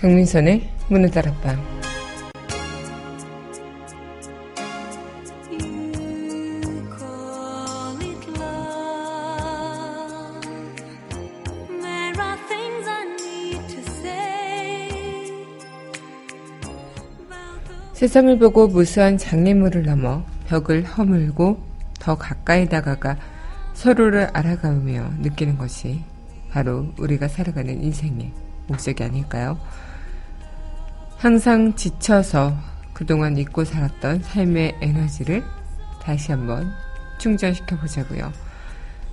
강민선의 문을 따라방 세상을 보고 무수한 장애물을 넘어 벽을 허물고 더 가까이 다가가 서로를 알아가며 느끼는 것이 바로 우리가 살아가는 인생의 목적이 아닐까요? 항상 지쳐서 그동안 잊고 살았던 삶의 에너지를 다시 한번 충전시켜 보자고요.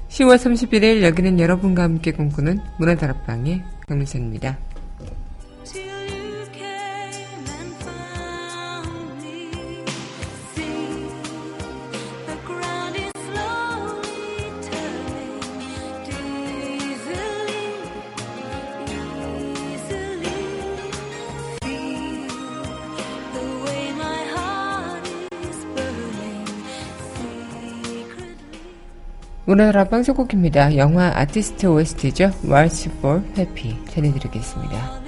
10월 31일 여기는 여러분과 함께 꿈꾸는 문화다락방의 강민선입니다. 문화라 방송국입니다. 영화 아티스트 OST죠. Waltz for Happy 전해드리겠습니다.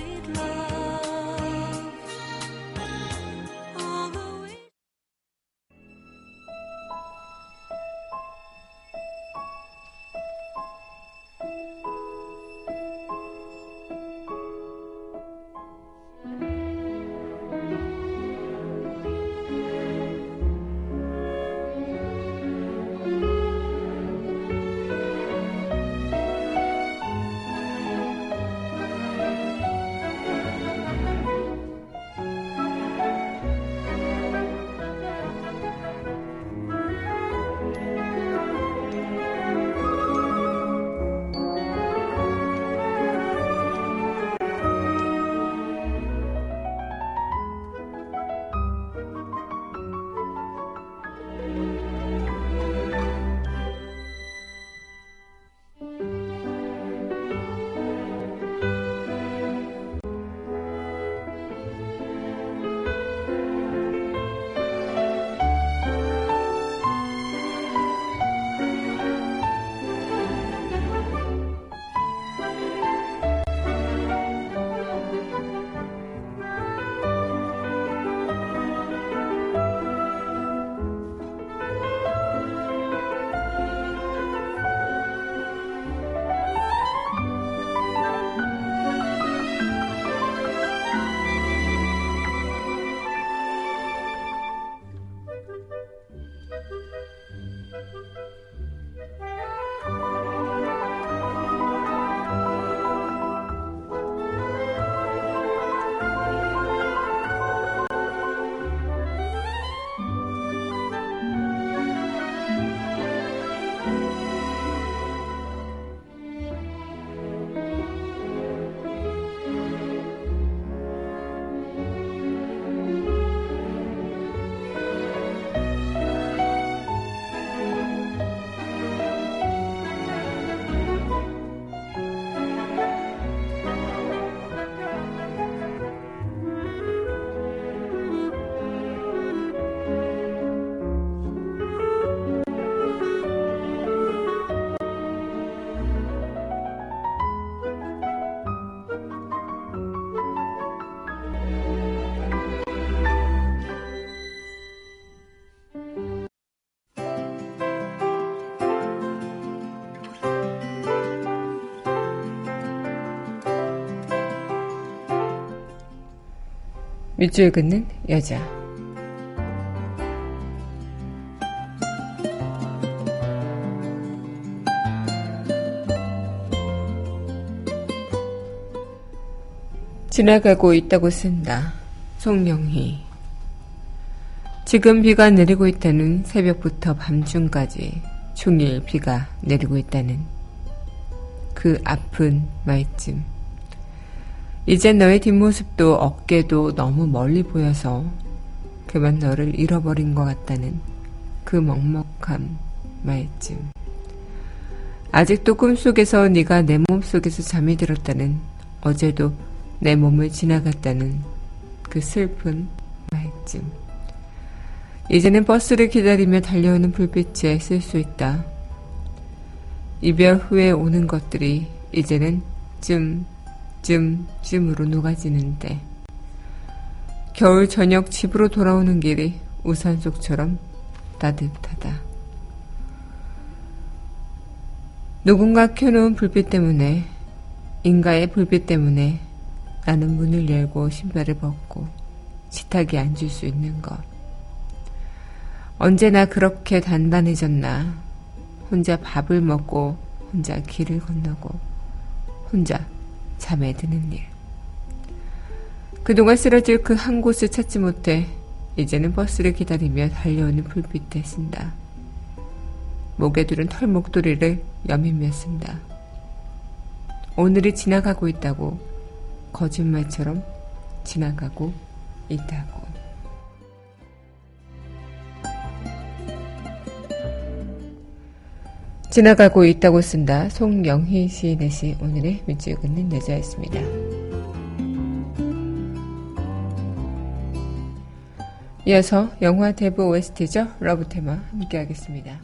밑줄 긋는 여자. 지나가고 있다고 쓴다. 송영희. 지금 비가 내리고 있다는 새벽부터 밤중까지 종일 비가 내리고 있다는 그 아픈 말쯤. 이제 너의 뒷모습도 어깨도 너무 멀리 보여서 그만 너를 잃어버린 것 같다는 그 먹먹한 말쯤. 아직도 꿈속에서 네가 내 몸속에서 잠이 들었다는 어제도 내 몸을 지나갔다는 그 슬픈 말쯤. 이제는 버스를 기다리며 달려오는 불빛에 쓸 수 있다. 이별 후에 오는 것들이 이제는 좀 쯤쯤으로 녹아지는데 겨울 저녁 집으로 돌아오는 길이 우산 속처럼 따뜻하다. 누군가 켜놓은 불빛 때문에 인가의 불빛 때문에 나는 문을 열고 신발을 벗고 식탁에 앉을 수 있는 것. 언제나 그렇게 단단해졌나. 혼자 밥을 먹고 혼자 길을 건너고 혼자 잠에 드는 일. 그동안 쓰러질 그 한 곳을 찾지 못해 이제는 버스를 기다리며 달려오는 불빛에 쓴다. 목에 두른 털 목도리를 여미며 쓴다. 오늘이 지나가고 있다고 거짓말처럼 지나가고 있다고. 지나가고 있다고 쓴다. 송영희 시인의 시 오늘의 밑줄 긋는 여자였습니다. 이어서 영화 대부 OST죠. Love Theme 함께 하겠습니다.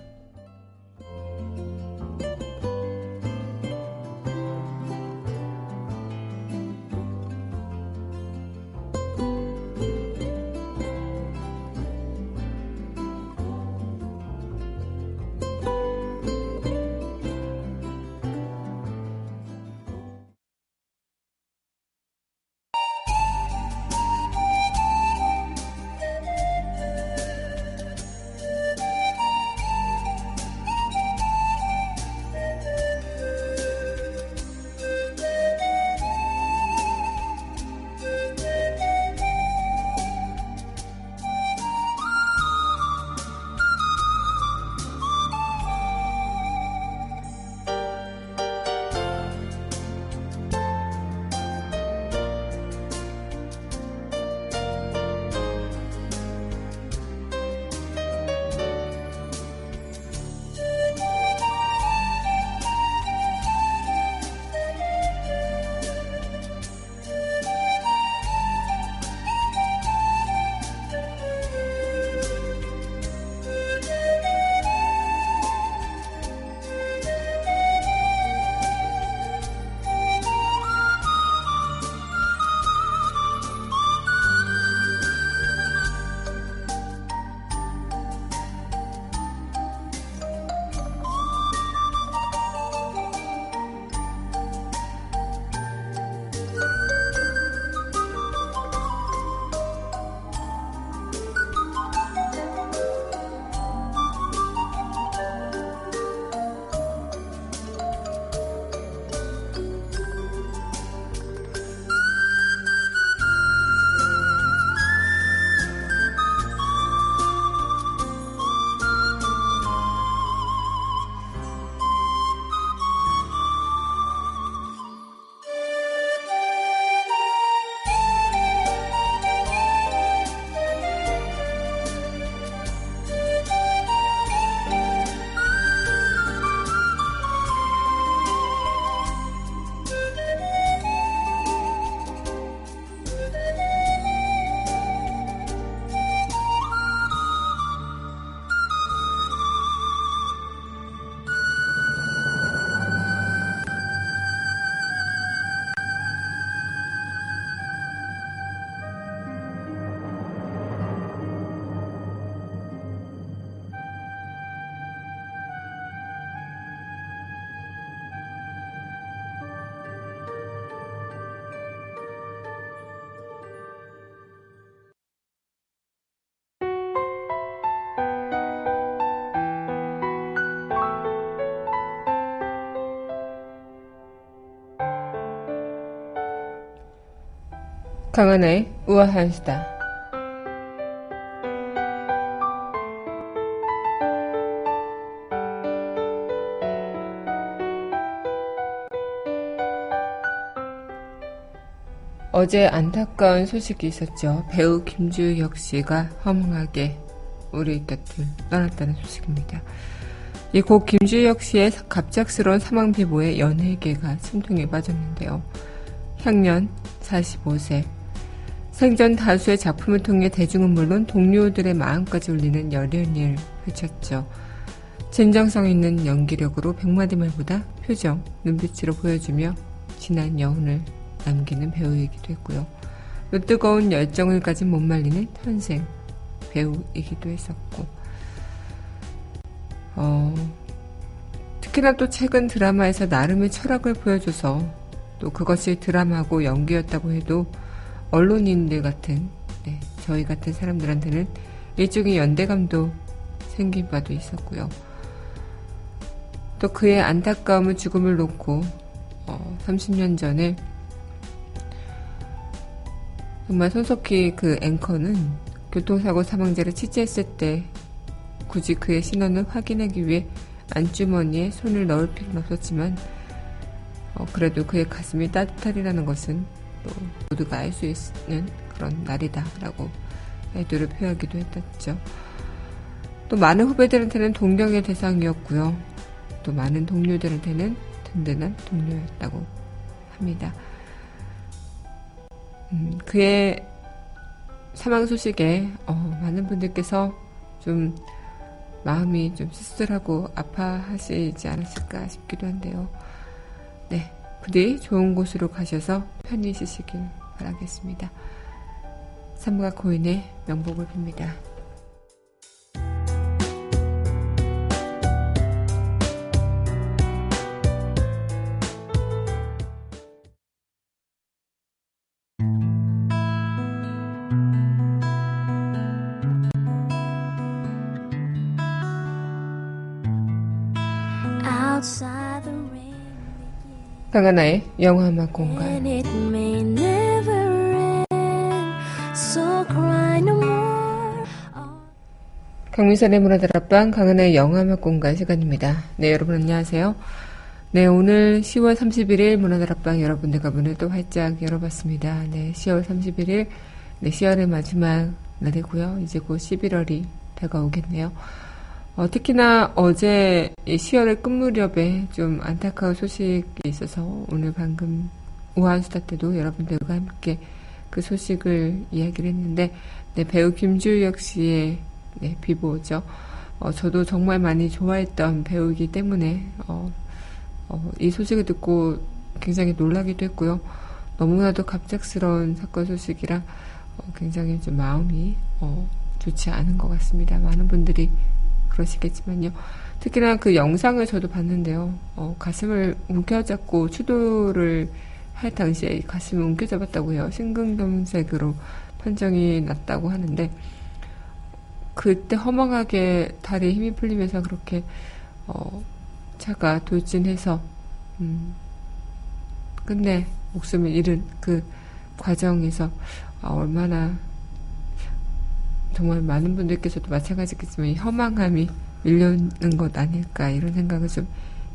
강하나의 우아한 수다. 어제 안타까운 소식이 있었죠. 배우 김주혁 씨가 허망하게 우리 곁을 떠났다는 소식입니다. 이고 김주혁 씨의 갑작스러운 사망 비보에 연예계가 숨통에 빠졌는데요. 향년 45세, 생전 다수의 작품을 통해 대중은 물론 동료들의 마음까지 울리는 여려운 일 펼쳤죠. 진정성 있는 연기력으로 백마디 말보다 표정, 눈빛으로 보여주며 지난 여운을 남기는 배우이기도 했고요. 또 뜨거운 열정을 가진 못 말리는 현생 배우이기도 했었고, 어, 특히나 또 최근 드라마에서 나름의 철학을 보여줘서 또 그것이 드라마고 연기였다고 해도 언론인들 같은, 네, 저희 같은 사람들한테는 일종의 연대감도 생긴 바도 있었고요. 또 그의 안타까움을 죽음을 놓고 어, 30년 전에 정말 손석희 그 앵커는 교통사고 사망자를 취재했을 때 굳이 그의 신원을 확인하기 위해 안주머니에 손을 넣을 필요는 없었지만 어, 그래도 그의 가슴이 따뜻하리라는 것은 또 모두가 알 수 있는 그런 날이다라고 애도를 표하기도 했었죠. 또 많은 후배들한테는 동경의 대상이었고요. 또 많은 동료들한테는 든든한 동료였다고 합니다. 음, 그의 사망 소식에 어, 많은 분들께서 좀 마음이 좀 씁쓸하고 아파하시지 않았을까 싶기도 한데요. 네, 부디 좋은 곳으로 가셔서 편히 쉬시길 바라겠습니다. 삼가 고인의 명복을 빕니다. 강하나의 영화음악 공간 강민선의 문화다락방 강하나의 영화음악 공간 시간입니다. 네 여러분 안녕하세요. 네 오늘 10월 31일 문화다락방 여러분들과 문을 또 활짝 열어봤습니다. 네 10월 31일 네 10월의 마지막 날이고요. 이제 곧 11월이 다가오겠네요. 어, 특히나 어제 10월의 끝 무렵에 좀 안타까운 소식이 있어서 오늘 방금 우한수다 때도 여러분들과 함께 그 소식을 이야기를 했는데 네, 배우 김주혁 씨의 네, 비보죠. 어, 저도 정말 많이 좋아했던 배우이기 때문에 어, 어, 이 소식을 듣고 굉장히 놀라기도 했고요. 너무나도 갑작스러운 사건 소식이라 어, 굉장히 좀 마음이 어, 좋지 않은 것 같습니다. 많은 분들이 그러시겠지만요. 특히나 그 영상을 저도 봤는데요. 어, 가슴을 움켜잡고 추도를 할 당시에 가슴을 움켜잡았다고 해요. 심근경색으로 판정이 났다고 하는데 그때 허망하게 다리에 힘이 풀리면서 그렇게 어, 차가 돌진해서 음, 끝내 목숨을 잃은 그 과정에서 아, 얼마나 정말 많은 분들께서도 마찬가지겠지만 혐망함이 밀려오는 것 아닐까 이런 생각을 좀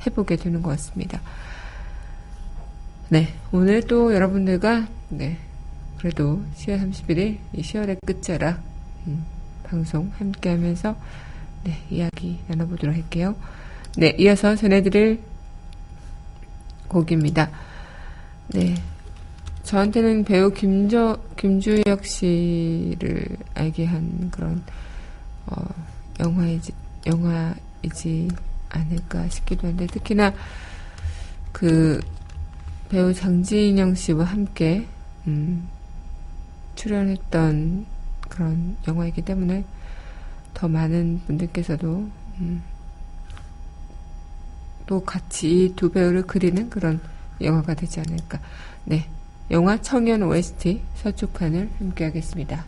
해보게 되는 것 같습니다. 네, 오늘 또 여러분들과 네, 그래도 10월 31일 이 10월의 끝자락 음, 방송 함께하면서 네, 이야기 나눠보도록 할게요. 네, 이어서 전해드릴 곡입니다. 네, 저한테는 배우 김저, 김주혁 씨를 알게 한 그런, 어, 영화이지, 영화이지 않을까 싶기도 한데, 특히나 그 배우 장진영 씨와 함께, 음, 출연했던 그런 영화이기 때문에 더 많은 분들께서도, 음, 또 같이 이 두 배우를 그리는 그런 영화가 되지 않을까. 네. 영화 청년 OST 서축판을 함께하겠습니다.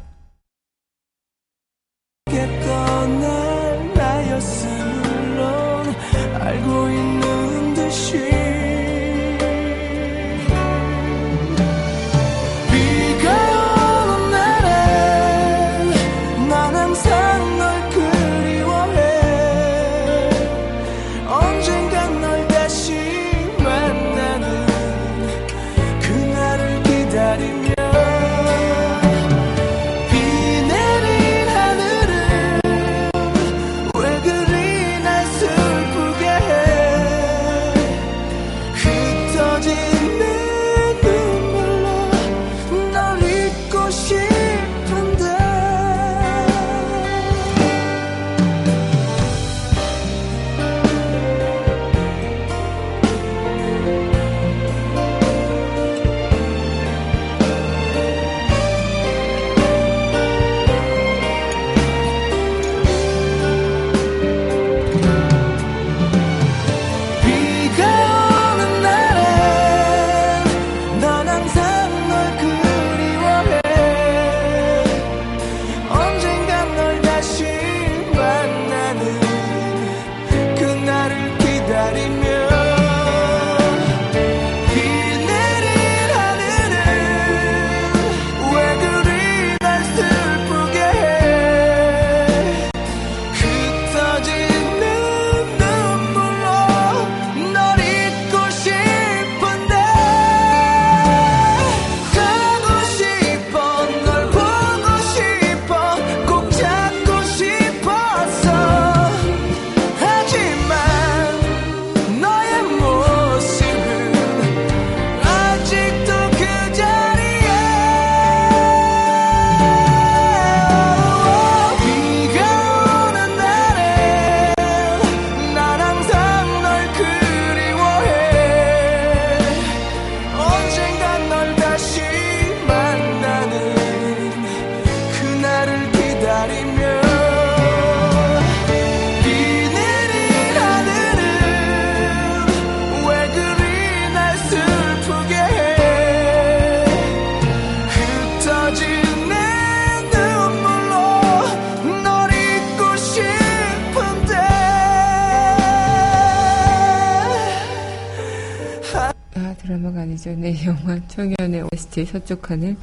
이전에 영화 청년의 OST 서쪽 하늘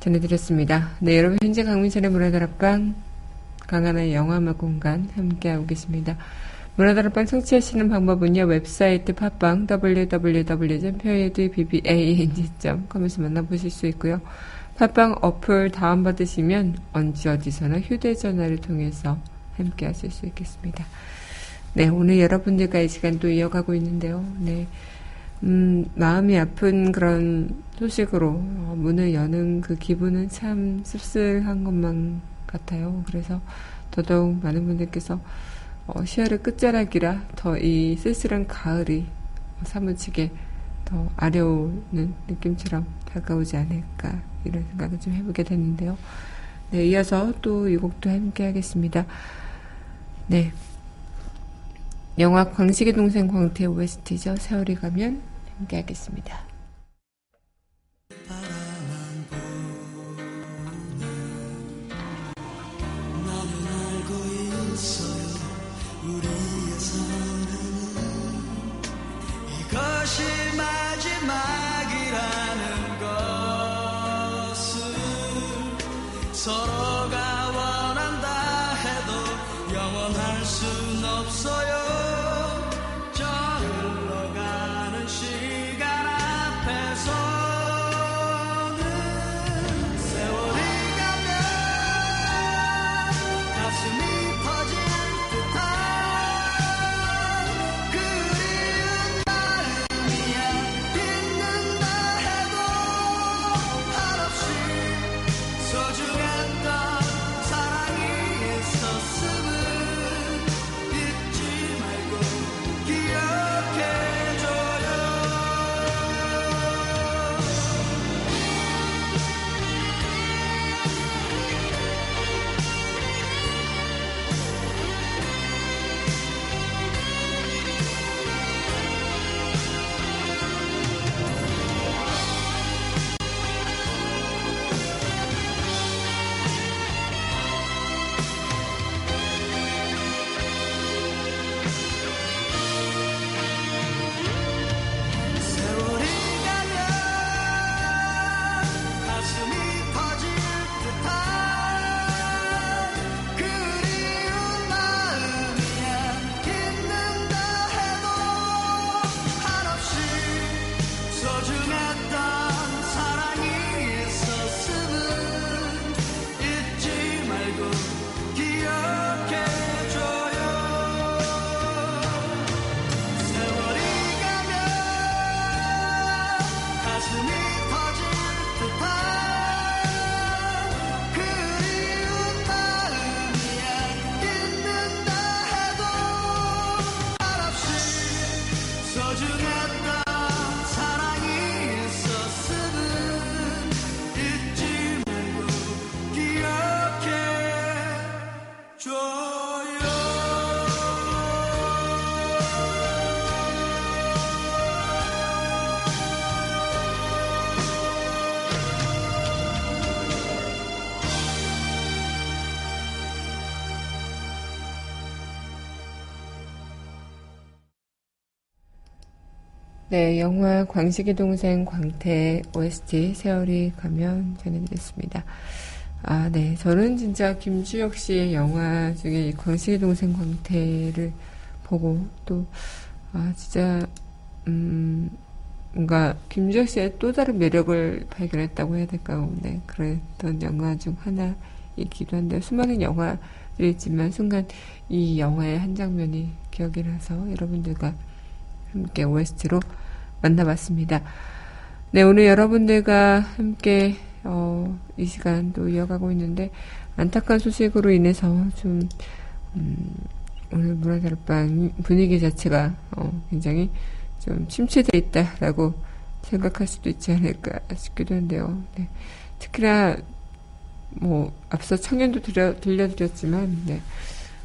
전해드렸습니다. 네, 여러분 현재 강민선의 문화다락방 강한의 영화음악 공간 함께하고 계십니다. 문화다락방 청취하시는 방법은요. 웹사이트 팟빵 www.pyoedbbang.com에서 만나보실 수 있고요. 팟빵 어플 다운받으시면 언제 어디서나 휴대전화를 통해서 함께하실 수 있겠습니다. 네, 오늘 여러분들과 이 시간 또 이어가고 있는데요. 네. 음, 마음이 아픈 그런 소식으로 어, 문을 여는 그 기분은 참 씁쓸한 것만 같아요. 그래서 더더욱 많은 분들께서 어, 10월의 끝자락이라 더 이 쓸쓸한 가을이 사무치게 더 아려오는 느낌처럼 다가오지 않을까 이런 생각을 좀 해보게 됐는데요. 네, 이어서 또 이 곡도 함께 하겠습니다. 네. 영화 광식의 동생 광태 OST죠. 세월이 가면 함께 하겠습니다. 네, 영화 광식의 동생 광태 OST 세월이 가면 전해드렸습니다. 아, 네. 저는 진짜 김주혁 씨의 영화 중에 광식의 동생 광태를 보고 또, 아, 진짜, 음, 뭔가 김주혁 씨의 또 다른 매력을 발견했다고 해야 될까요? 네. 그랬던 영화 중 하나이기도 한데, 수많은 영화들이 있지만 순간 이 영화의 한 장면이 기억이 나서 여러분들과 함께 OST로 만나봤습니다. 네, 오늘 여러분들과 함께 어, 이 시간도 이어가고 있는데 안타까운 소식으로 인해서 좀 음, 오늘 문화다락방 분위기 자체가 어, 굉장히 좀 침체되어 있다라고 생각할 수도 있지 않을까 싶기도 한데요. 네. 특히나 뭐 앞서 청년도 들려, 들려드렸지만 네.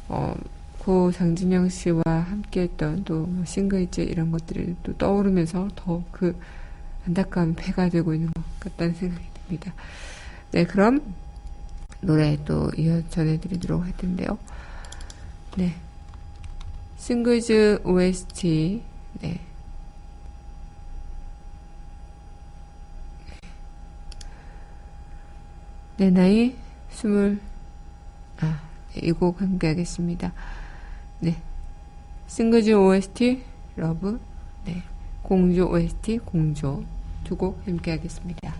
어, 고 장진영 씨와 함께했던 또 뭐 싱글제 이런 것들이 또 떠오르면서 더 그 안타까운 배가 되고 있는 것 같다는 생각이 듭니다. 네, 그럼 노래 또 이어 전해드리도록 할 텐데요. 네, 싱글즈 OST 네. 내 나이 스물 아, 네, 이곡 함께 하겠습니다. 네. 싱글즈 OST 러브 네. 공조 OST 공조 두 곡 함께 하겠습니다.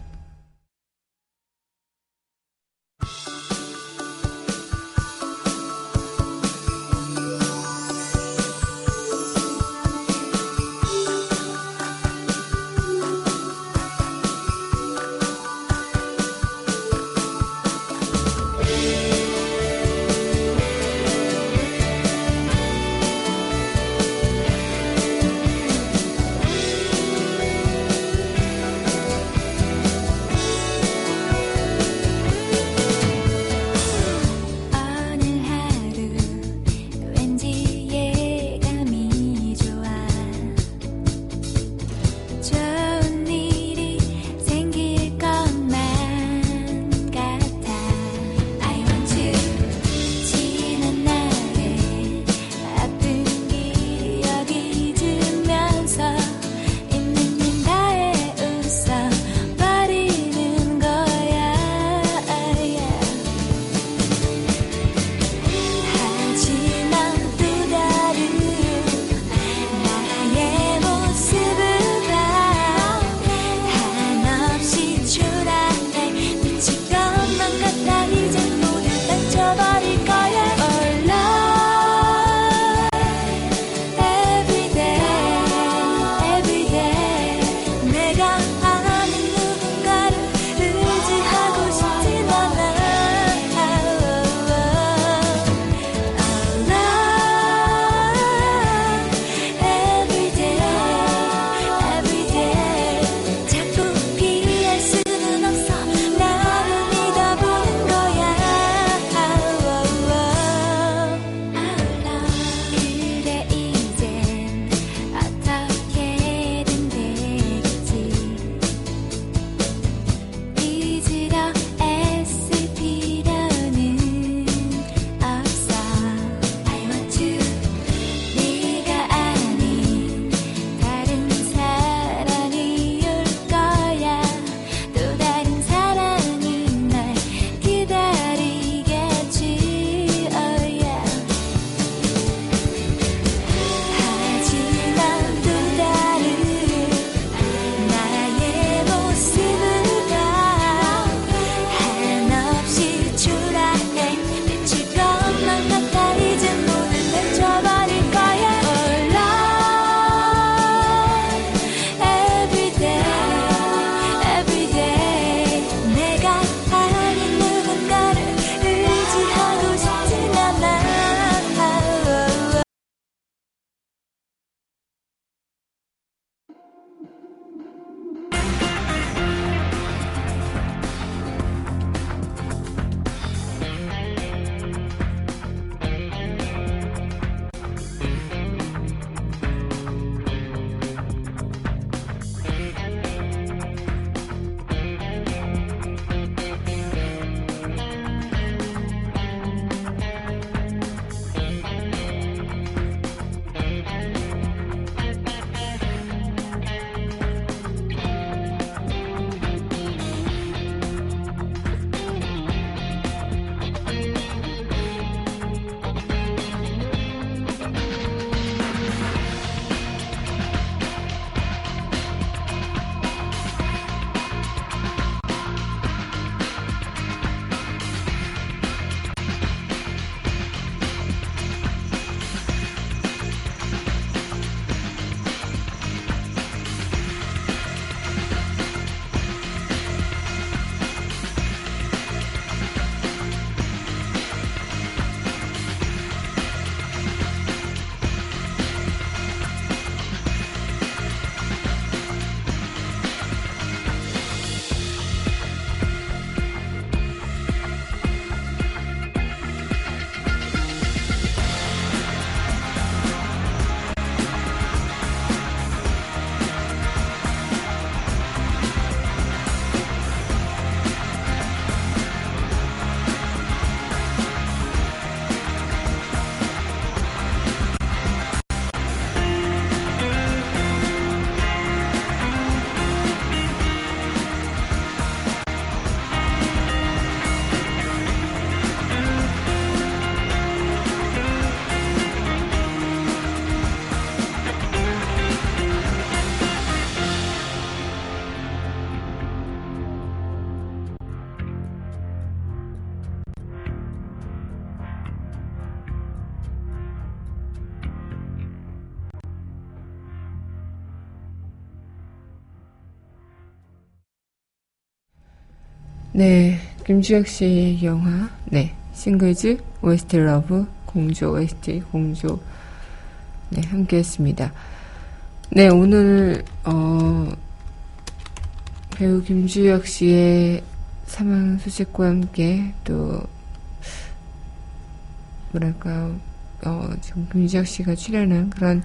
네, 김주혁 씨의 영화, 네, 싱글즈, OST Love, 공조, OST, 공조, 네, 함께 했습니다. 네, 오늘, 어, 배우 김주혁 씨의 사망 소식과 함께 또, 뭐랄까, 어, 지금 김주혁 씨가 출연한 그런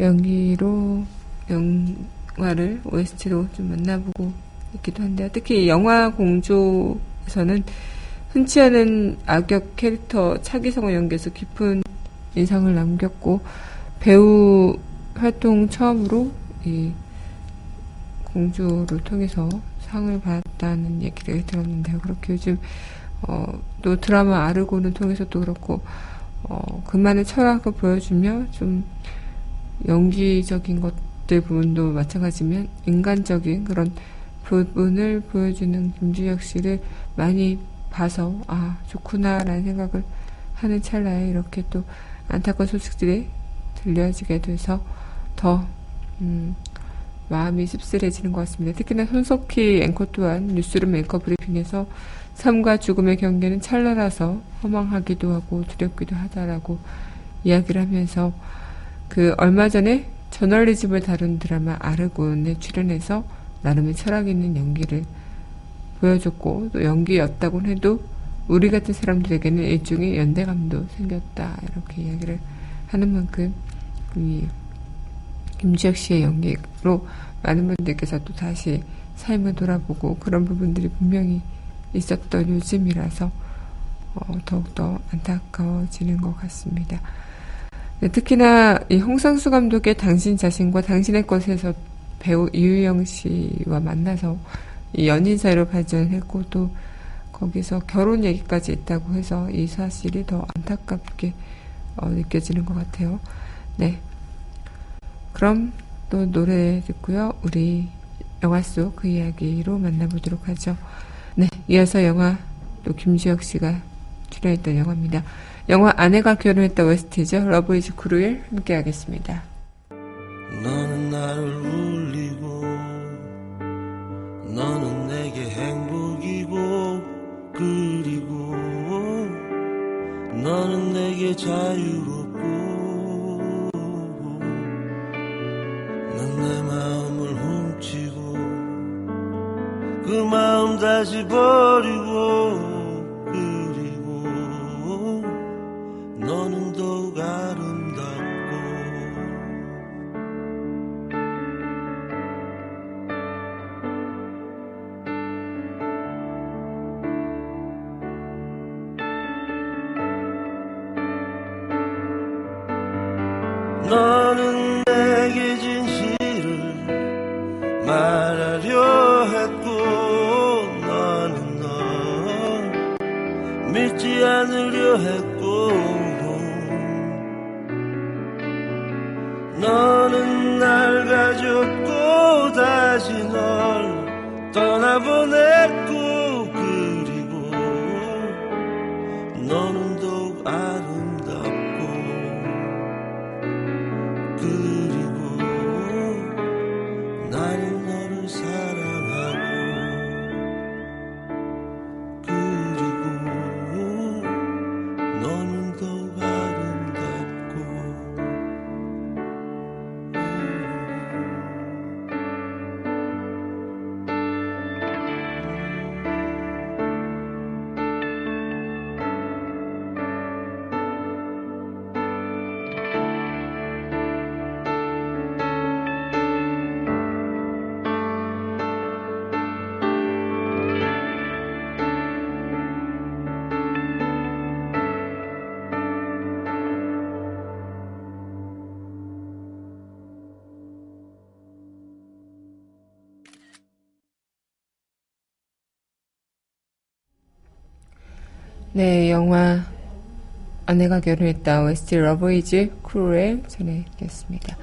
연기로 영화를 OST로 좀 만나보고 있기도 한데요. 특히 영화 공조에서는 흔치 않은 악역 캐릭터 차기성을 연기해서 깊은 인상을 남겼고 배우 활동 처음으로 이 공조를 통해서 상을 받았다는 얘기를 들었는데요. 그렇게 요즘 어, 또 드라마 아르고는 통해서도 그렇고 어, 그만의 철학을 보여주며 좀 연기적인 것들 부분도 마찬가지면 인간적인 그런 부분을 보여주는 김주혁 씨를 많이 봐서 아 좋구나라는 생각을 하는 찰나에 이렇게 또 안타까운 소식들이 들려지게 돼서 더 음, 마음이 씁쓸해지는 것 같습니다. 특히나 손석희 앵커 또한 뉴스룸 앵커 브리핑에서 삶과 죽음의 경계는 찰나라서 허망하기도 하고 두렵기도 하다라고 이야기를 하면서 그 얼마 전에 저널리즘을 다룬 드라마 아르곤에 출연해서 나름의 철학 있는 연기를 보여줬고 또 연기였다고 해도 우리 같은 사람들에게는 일종의 연대감도 생겼다 이렇게 이야기를 하는 만큼 이 김주혁 씨의 연기로 많은 분들께서 또 다시 삶을 돌아보고 그런 부분들이 분명히 있었던 요즘이라서 어, 더욱더 안타까워지는 것 같습니다. 네, 특히나 이 홍상수 감독의 당신 자신과 당신의 것에서 배우 이유영 씨와 만나서 연인 사이로 발전했고 또 거기서 결혼 얘기까지 있다고 해서 이 사실이 더 안타깝게 어, 느껴지는 것 같아요. 네. 그럼 또 노래 듣고요. 우리 영화 속 그 이야기로 만나보도록 하죠. 네. 이어서 영화 또 김주혁 씨가 출연했던 영화입니다. 영화 아내가 결혼했다 OST죠. Love Is Cruel 함께 하겠습니다. 자유롭고 넌내 마음을 훔치고 그 마음 다시 버리고 떠 네, 영화 아내가 결혼했다 OST Love Is Cruel 전해드렸습니다.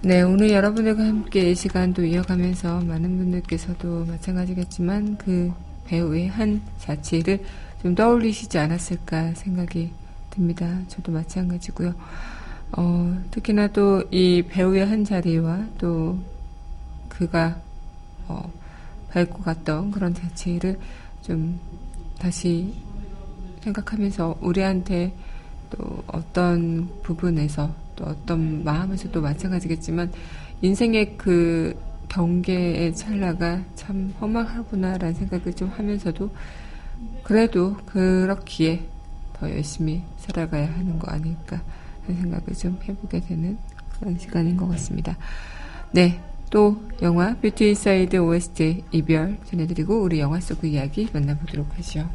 네, 오늘 여러분들과 함께 이 시간도 이어가면서 많은 분들께서도 마찬가지겠지만 그 배우의 한 자체를 좀 떠올리시지 않았을까 생각이 듭니다. 저도 마찬가지고요. 어, 특히나 또 이 배우의 한 자리와 또 그가 어, 밟고 갔던 그런 자체를 좀 다시 생각하면서 우리한테 또 어떤 부분에서 또 어떤 마음에서도 마찬가지겠지만 인생의 그 경계의 찰나가 참 허망하구나라는 생각을 좀 하면서도 그래도 그렇기에 더 열심히 살아가야 하는 거 아닐까 하는 생각을 좀 해보게 되는 그런 시간인 것 같습니다. 네. 또 영화 뷰티 인사이드 OST 이별 전해드리고 우리 영화 속 그 이야기 만나보도록 하죠.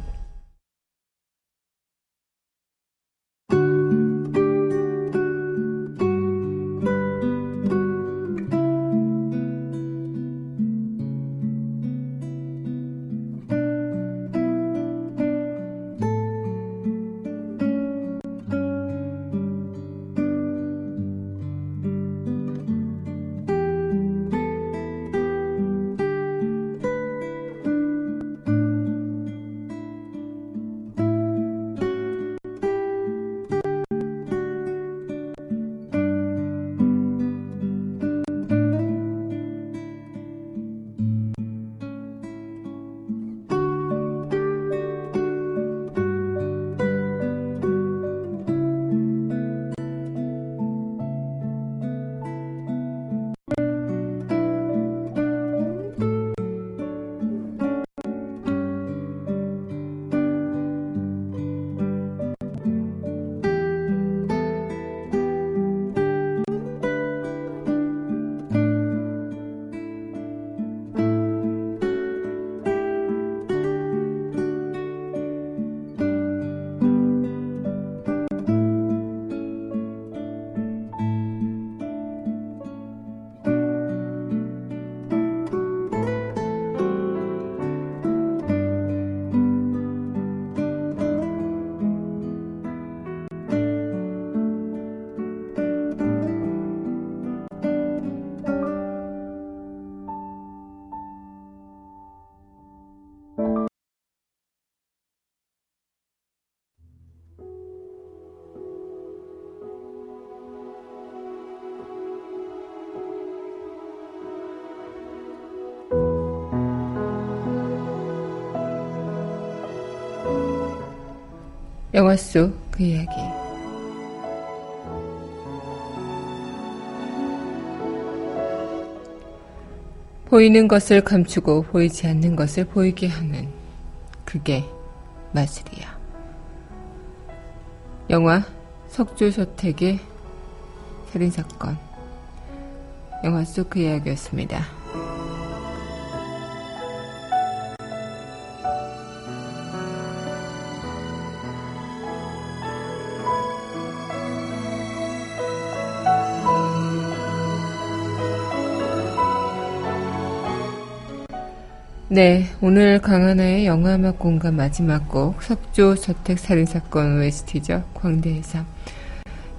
영화 속 그 이야기. 보이는 것을 감추고 보이지 않는 것을 보이게 하는 그게 마술이야. 영화 석조저택의 살인사건. 영화 속 그 이야기였습니다. 네, 오늘 강하나의 영화음악 공간 마지막 곡 석조 저택 살인 사건 OST죠. 광대의 삶.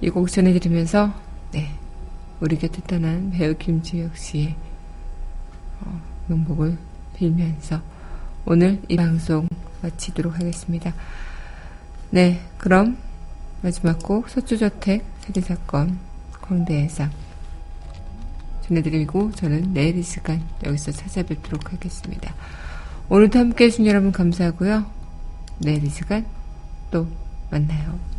이 곡 전해드리면서 네, 우리 곁에 떠난 배우 김주혁 씨의 어, 명복을 빌면서 오늘 이 방송 마치도록 하겠습니다. 네, 그럼 마지막 곡 석조 저택 살인 사건 광대의 삶 전해드리고 저는 내일 이 시간 여기서 찾아뵙도록 하겠습니다. 오늘도 함께 해주신 여러분 감사하고요. 내일 이 시간 또 만나요.